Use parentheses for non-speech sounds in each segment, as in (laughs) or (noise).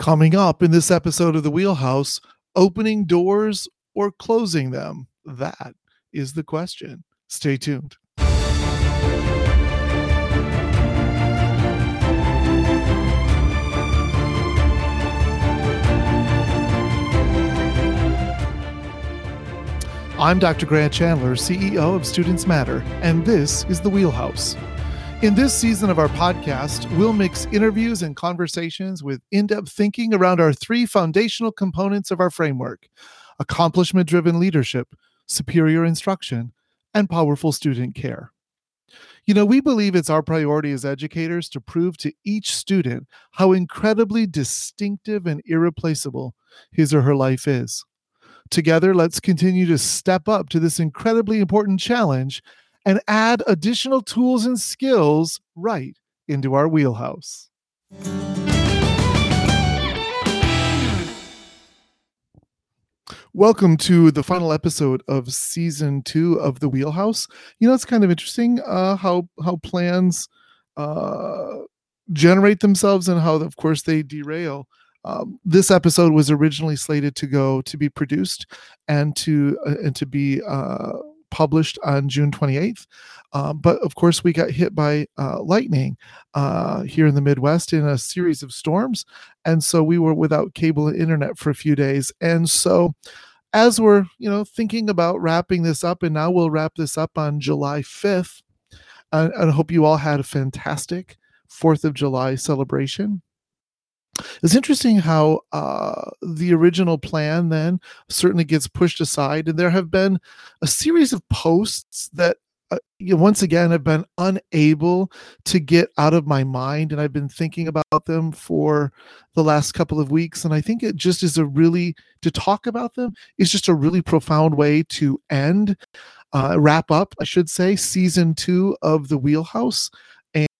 Coming up in this episode of The Wheelhouse, opening doors or closing them? That is the question. Stay tuned. I'm Dr. Grant Chandler, CEO of Students Matter, and this is The Wheelhouse. In this season of our podcast, we'll mix interviews and conversations with in depth thinking around our three foundational components of our framework accomplishment driven leadership, superior instruction, and powerful student care. You know, we believe it's our priority as educators to prove to each student how incredibly distinctive and irreplaceable his or her life is. Together, let's continue to step up to this incredibly important challenge and add additional tools and skills right into our wheelhouse. Welcome to the final episode of season two of the Wheelhouse. You know, it's kind of interesting uh, how how plans uh, generate themselves and how, of course, they derail. Um, this episode was originally slated to go to be produced and to uh, and to be uh, published on June 28th. Um, but of course, we got hit by uh, lightning uh, here in the Midwest in a series of storms, and so we were without cable and internet for a few days. And so, as we're you know thinking about wrapping this up, and now we'll wrap this up on July 5th. and I hope you all had a fantastic Fourth of July celebration. It's interesting how uh, the original plan then certainly gets pushed aside, and there have been a series of posts that uh, once again have been unable to get out of my mind, and I've been thinking about them for the last couple of weeks, and I think it just is a really to talk about them is just a really profound way to end, uh, wrap up, I should say, season two of the Wheelhouse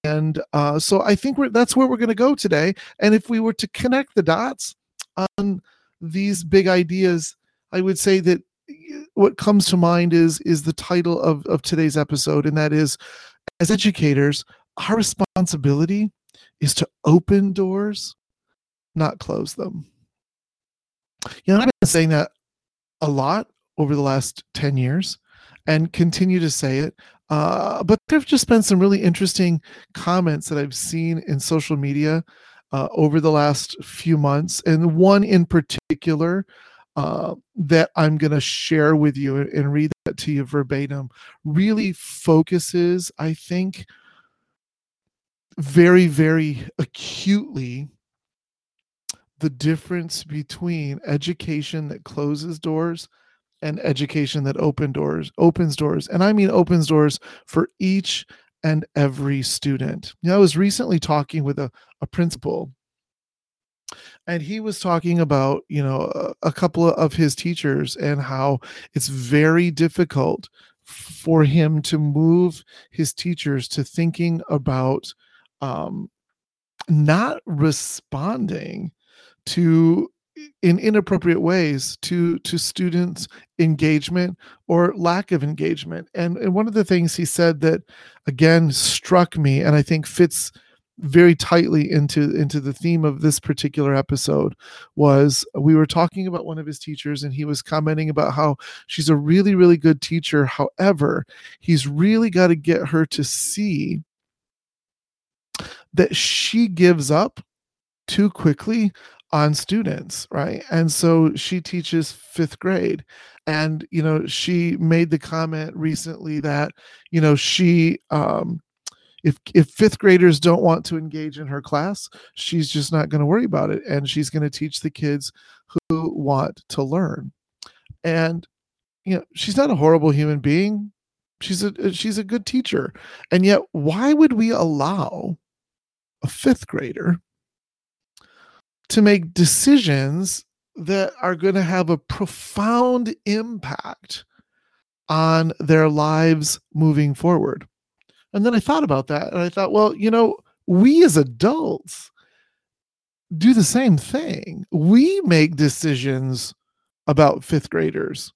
and uh, so I think that's where we're going to go today. And if we were to connect the dots on these big ideas, I would say that what comes to mind is is the title of, of today's episode, and that is, as educators, our responsibility is to open doors, not close them. You know, I've been saying that a lot over the last 10 years and continue to say it. Uh, but there have just been some really interesting comments that I've seen in social media uh, over the last few months, and one in particular uh, that I'm going to share with you and read that to you verbatim really focuses, I think, very, very acutely the difference between education that closes doors and education that open doors opens doors and i mean opens doors for each and every student. You know i was recently talking with a, a principal and he was talking about you know a, a couple of his teachers and how it's very difficult for him to move his teachers to thinking about um, not responding to in inappropriate ways to to students engagement or lack of engagement. And, and one of the things he said that again struck me and i think fits very tightly into into the theme of this particular episode was we were talking about one of his teachers and he was commenting about how she's a really really good teacher. However he's really got to get her to see that she gives up too quickly on students right? And so she teaches fifth grade and you know she made the comment recently that you know she um if if fifth graders don't want to engage in her class she's just not going to worry about it and she's going to teach the kids who want to learn. And you know she's not a horrible human being. She's a she's a good teacher. And yet why would we allow a fifth grader to make decisions that are going to have a profound impact on their lives moving forward. And then I thought about that and I thought, well, you know, we as adults do the same thing. We make decisions about fifth graders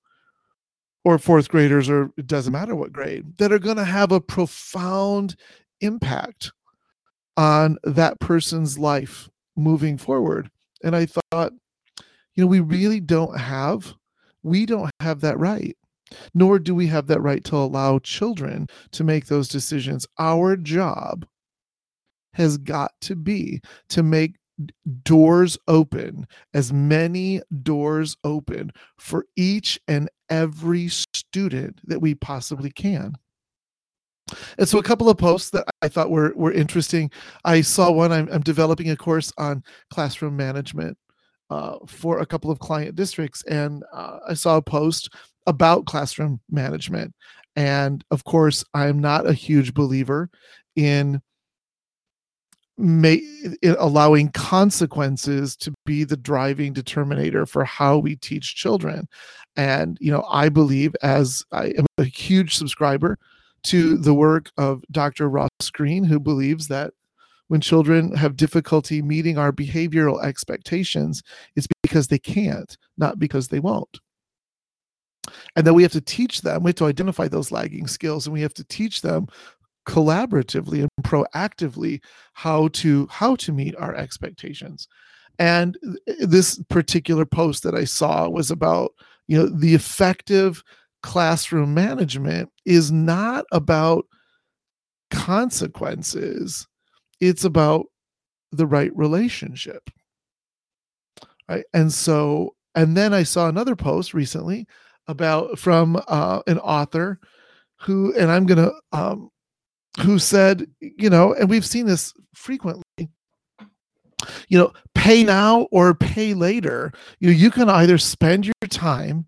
or fourth graders, or it doesn't matter what grade, that are going to have a profound impact on that person's life moving forward. And I thought, you know, we really don't have, we don't have that right. Nor do we have that right to allow children to make those decisions. Our job has got to be to make doors open, as many doors open for each and every student that we possibly can. And so, a couple of posts that I thought were were interesting. I saw one. I'm, I'm developing a course on classroom management uh, for a couple of client districts, and uh, I saw a post about classroom management. And of course, I'm not a huge believer in may allowing consequences to be the driving determinator for how we teach children and you know i believe as i am a huge subscriber to the work of dr ross greene who believes that when children have difficulty meeting our behavioral expectations it's because they can't not because they won't. And then we have to teach them we have to identify those lagging skills and we have to teach them collaboratively and proactively how to how to meet our expectations. And this particular post that i saw was about you know the effective classroom management is not about consequences it's about the right relationship right and so and then i saw another post recently about from uh, an author who and i'm going to um, who said, you know, and we've seen this frequently, you know, pay now or pay later. You know, you can either spend your time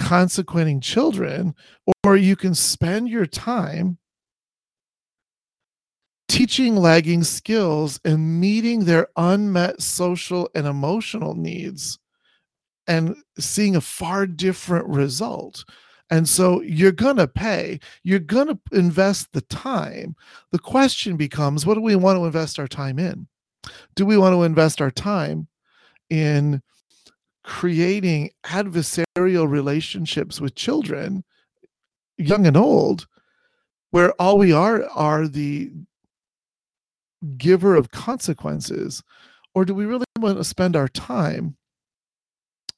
consequenting children or you can spend your time teaching lagging skills and meeting their unmet social and emotional needs and seeing a far different result and so you're going to pay, you're going to invest the time. The question becomes what do we want to invest our time in? Do we want to invest our time in creating adversarial relationships with children, young and old, where all we are are the giver of consequences? Or do we really want to spend our time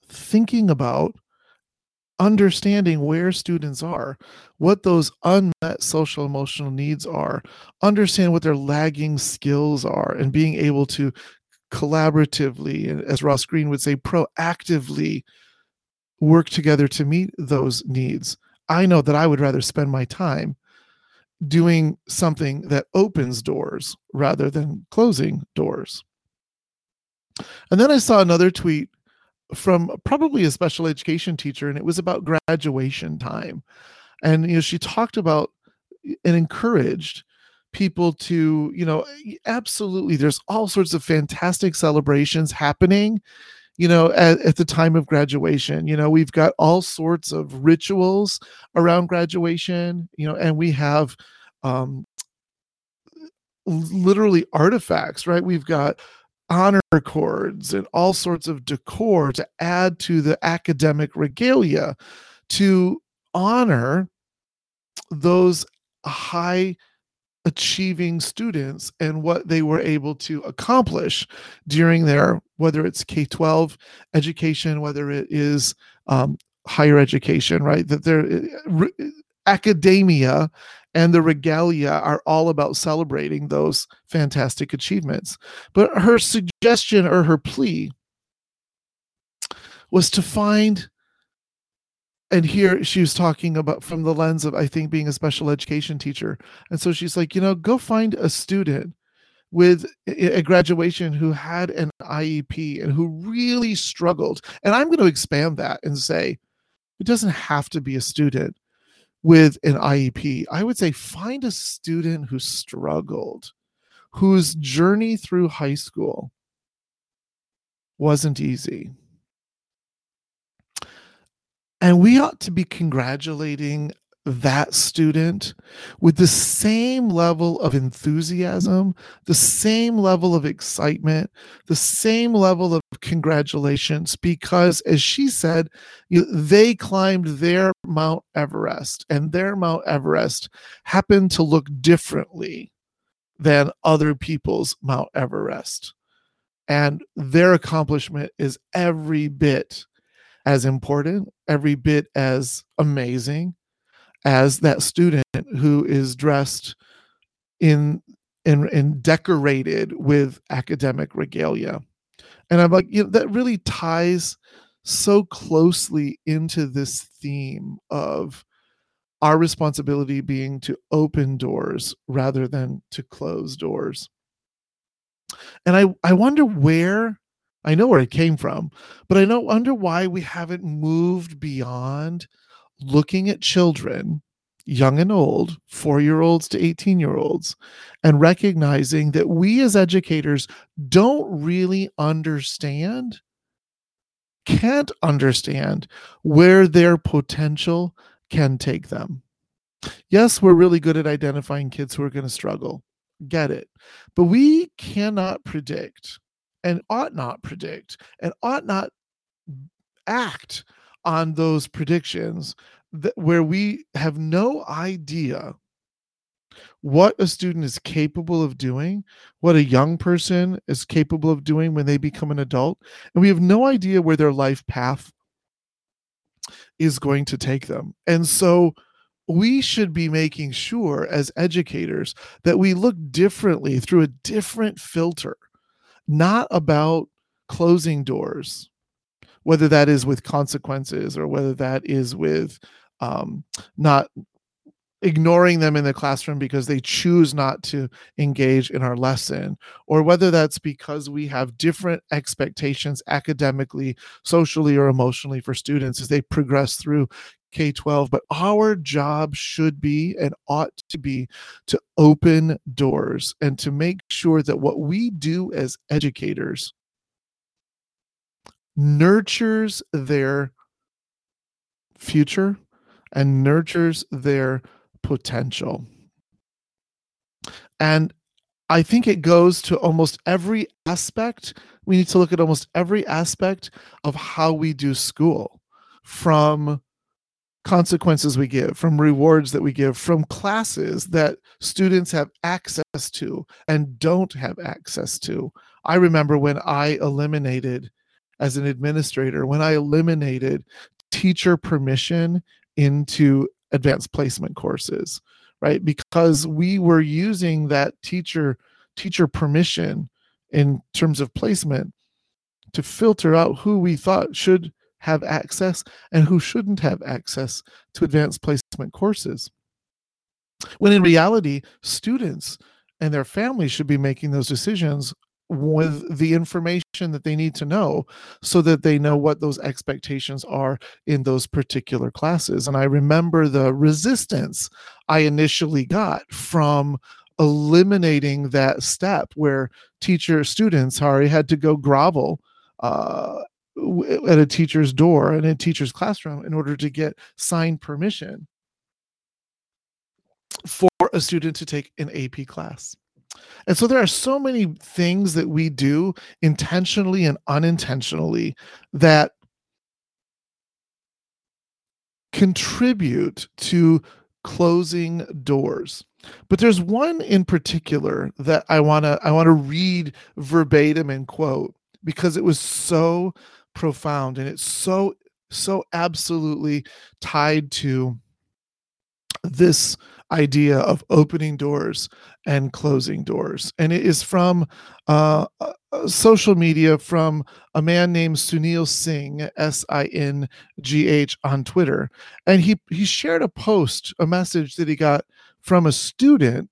thinking about understanding where students are, what those unmet social emotional needs are, understand what their lagging skills are, and being able to collaboratively, as Ross Greene would say, proactively work together to meet those needs. I know that I would rather spend my time doing something that opens doors rather than closing doors. And then I saw another tweet from probably a special education teacher, and it was about graduation time. And you know, she talked about and encouraged people to, you know, absolutely. There's all sorts of fantastic celebrations happening you know at, at, the time of graduation you know we've got all sorts of rituals around graduation you know and we have um literally artifacts right we've got honor cords and all sorts of decor to add to the academic regalia to honor those high achieving students and what they were able to accomplish during their whether it's k-12 education whether it is um, higher education right that they're uh, academia and the regalia are all about celebrating those fantastic achievements. But her suggestion or her plea was to find, and here she was talking about from the lens of, I think, being a special education teacher. And so she's like, you know, go find a student with a graduation who had an IEP and who really struggled. And I'm going to expand that and say, it doesn't have to be a student with an IEP, I would say find a student who struggled, whose journey through high school wasn't easy. And we ought to be congratulating that student with the same level of enthusiasm, the same level of excitement, the same level of congratulations, because as she said, they climbed their Mount Everest, and their Mount Everest happened to look differently than other people's Mount Everest. and their accomplishment is every bit as important, every bit as amazing as that student who is dressed in and, and decorated with academic regalia. And I'm like, you know, that really ties so closely into this theme of our responsibility being to open doors rather than to close doors. And I, I wonder where I know where it came from, but I don't wonder why we haven't moved beyond looking at children young and old, four year olds to 18 year olds, and recognizing that we as educators don't really understand, can't understand where their potential can take them. Yes, we're really good at identifying kids who are going to struggle. Get it. But we cannot predict and ought not predict and ought not act on those predictions that where we have no idea what a student is capable of doing, what a young person is capable of doing when they become an adult, and we have no idea where their life path is going to take them. And so we should be making sure as educators that we look differently through a different filter, not about closing doors, whether that is with consequences or whether that is with um, not ignoring them in the classroom because they choose not to engage in our lesson, or whether that's because we have different expectations academically, socially, or emotionally for students as they progress through K 12. But our job should be and ought to be to open doors and to make sure that what we do as educators nurtures their future and nurtures their potential. And I think it goes to almost every aspect. We need to look at almost every aspect of how we do school from consequences we give, from rewards that we give, from classes that students have access to and don't have access to. I remember when I eliminated, as an administrator, when I eliminated teacher permission into advanced placement courses right because we were using that teacher teacher permission in terms of placement to filter out who we thought should have access and who shouldn't have access to advanced placement courses when in reality students and their families should be making those decisions with the information that they need to know so that they know what those expectations are in those particular classes. And I remember the resistance I initially got from eliminating that step where teacher students sorry had to go grovel uh, at a teacher's door in a teacher's classroom in order to get signed permission for a student to take an AP class. And so there are so many things that we do intentionally and unintentionally that contribute to closing doors. But there's one in particular that I want to I want to read verbatim and quote because it was so profound and it's so so absolutely tied to this idea of opening doors and closing doors. And it is from uh, uh, social media from a man named Sunil Singh, S I N G H, on Twitter. And he, he shared a post, a message that he got from a student.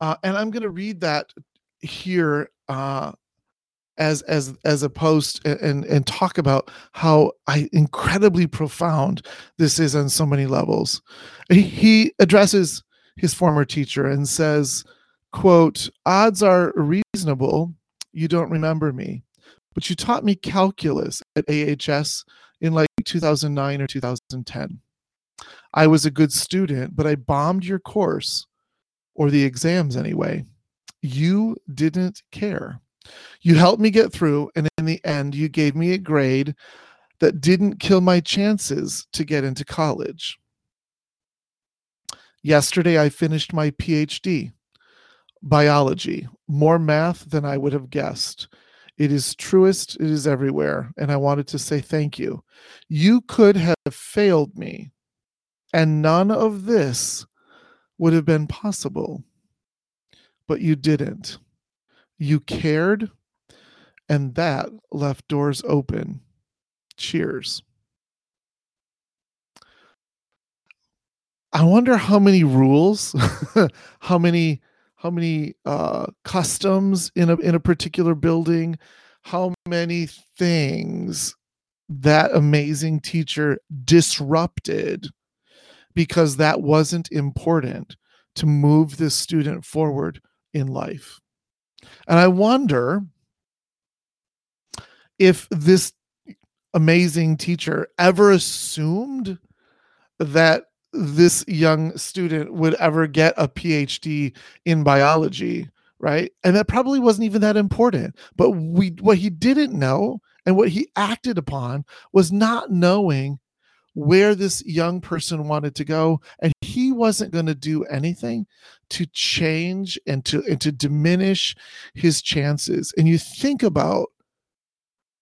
Uh, and I'm going to read that here uh, as as as a post and and talk about how I incredibly profound this is on so many levels. He, he addresses his former teacher and says, "quote Odds are reasonable you don't remember me, but you taught me calculus at AHS in like 2009 or 2010. I was a good student, but I bombed your course or the exams anyway. You didn't care." You helped me get through, and in the end, you gave me a grade that didn't kill my chances to get into college. Yesterday, I finished my PhD. biology, more math than I would have guessed. It is truest, it is everywhere. And I wanted to say thank you. You could have failed me, and none of this would have been possible. But you didn't. You cared, and that left doors open. Cheers. I wonder how many rules, (laughs) how many how many uh, customs in a in a particular building, how many things that amazing teacher disrupted because that wasn't important to move this student forward in life. And I wonder if this amazing teacher ever assumed that this young student would ever get a PhD in biology, right? And that probably wasn't even that important. But we what he didn't know and what he acted upon was not knowing where this young person wanted to go and he wasn't going to do anything to change and to and to diminish his chances. And you think about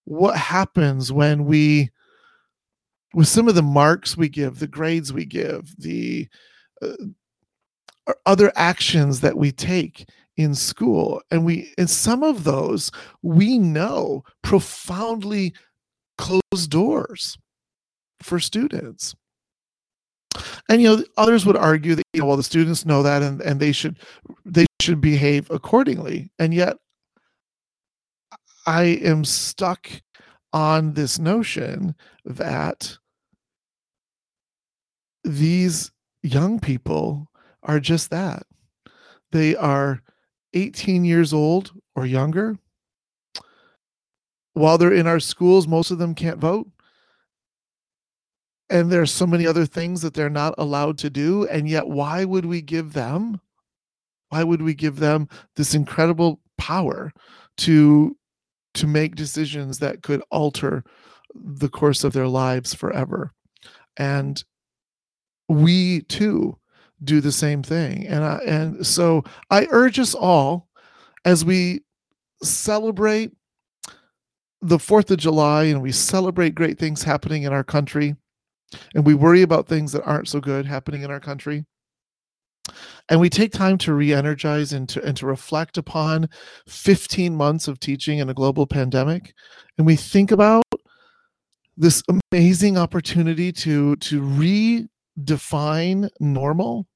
what happens when we with some of the marks we give, the grades we give, the uh, other actions that we take in school, and we and some of those we know profoundly close doors for students. And you know, others would argue that you know, well, the students know that, and and they should they should behave accordingly. And yet, I am stuck on this notion that these young people are just that. They are 18 years old or younger. While they're in our schools, most of them can't vote. And there's so many other things that they're not allowed to do. And yet, why would we give them? Why would we give them this incredible power to to make decisions that could alter the course of their lives forever? And we too do the same thing. And I, and so I urge us all as we celebrate the 4th of July and we celebrate great things happening in our country and we worry about things that aren't so good happening in our country. And we take time to re-energize and to and to reflect upon 15 months of teaching in a global pandemic. And we think about this amazing opportunity to to re define normal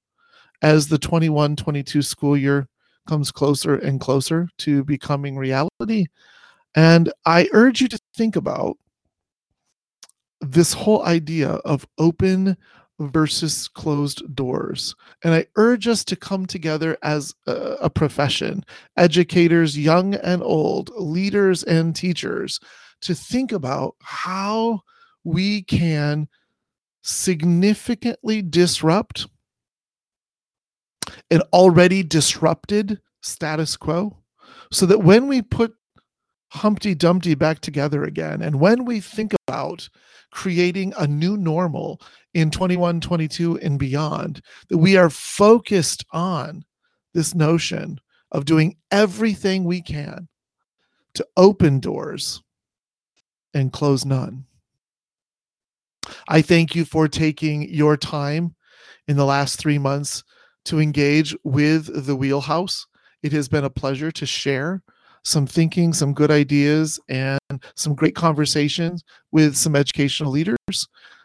as the 21 22 school year comes closer and closer to becoming reality. And I urge you to think about this whole idea of open versus closed doors. And I urge us to come together as a, profession, educators, young and old, leaders and teachers, to think about how we can significantly disrupt an already disrupted status quo so that when we put Humpty Dumpty back together again, and when we think about creating a new normal in 21, 22, and beyond, that we are focused on this notion of doing everything we can to open doors and close none. I thank you for taking your time in the last three months to engage with the wheelhouse. It has been a pleasure to share some thinking, some good ideas, and some great conversations with some educational leaders.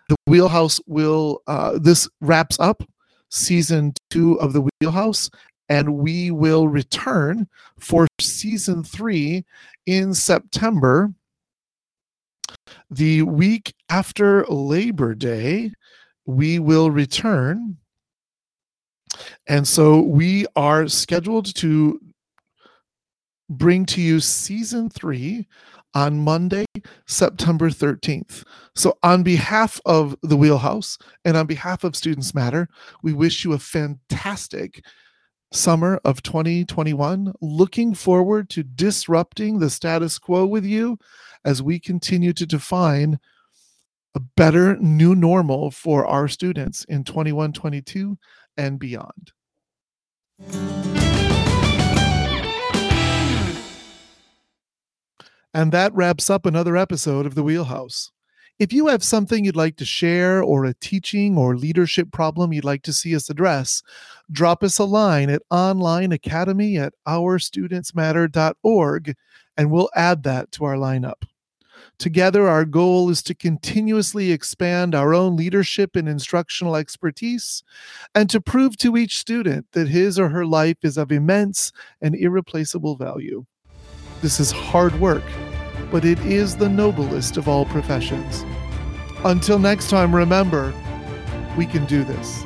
The wheelhouse will, uh, this wraps up season two of the wheelhouse, and we will return for season three in September the week after Labor Day, we will return. And so we are scheduled to bring to you season three on Monday, September 13th. So, on behalf of the Wheelhouse and on behalf of Students Matter, we wish you a fantastic summer of 2021. Looking forward to disrupting the status quo with you as we continue to define a better new normal for our students in 21 22 and beyond. And that wraps up another episode of The Wheelhouse. If you have something you'd like to share or a teaching or leadership problem you'd like to see us address, drop us a line at onlineacademy at ourstudentsmatter.org and we'll add that to our lineup. Together, our goal is to continuously expand our own leadership and instructional expertise and to prove to each student that his or her life is of immense and irreplaceable value. This is hard work, but it is the noblest of all professions. Until next time, remember, we can do this.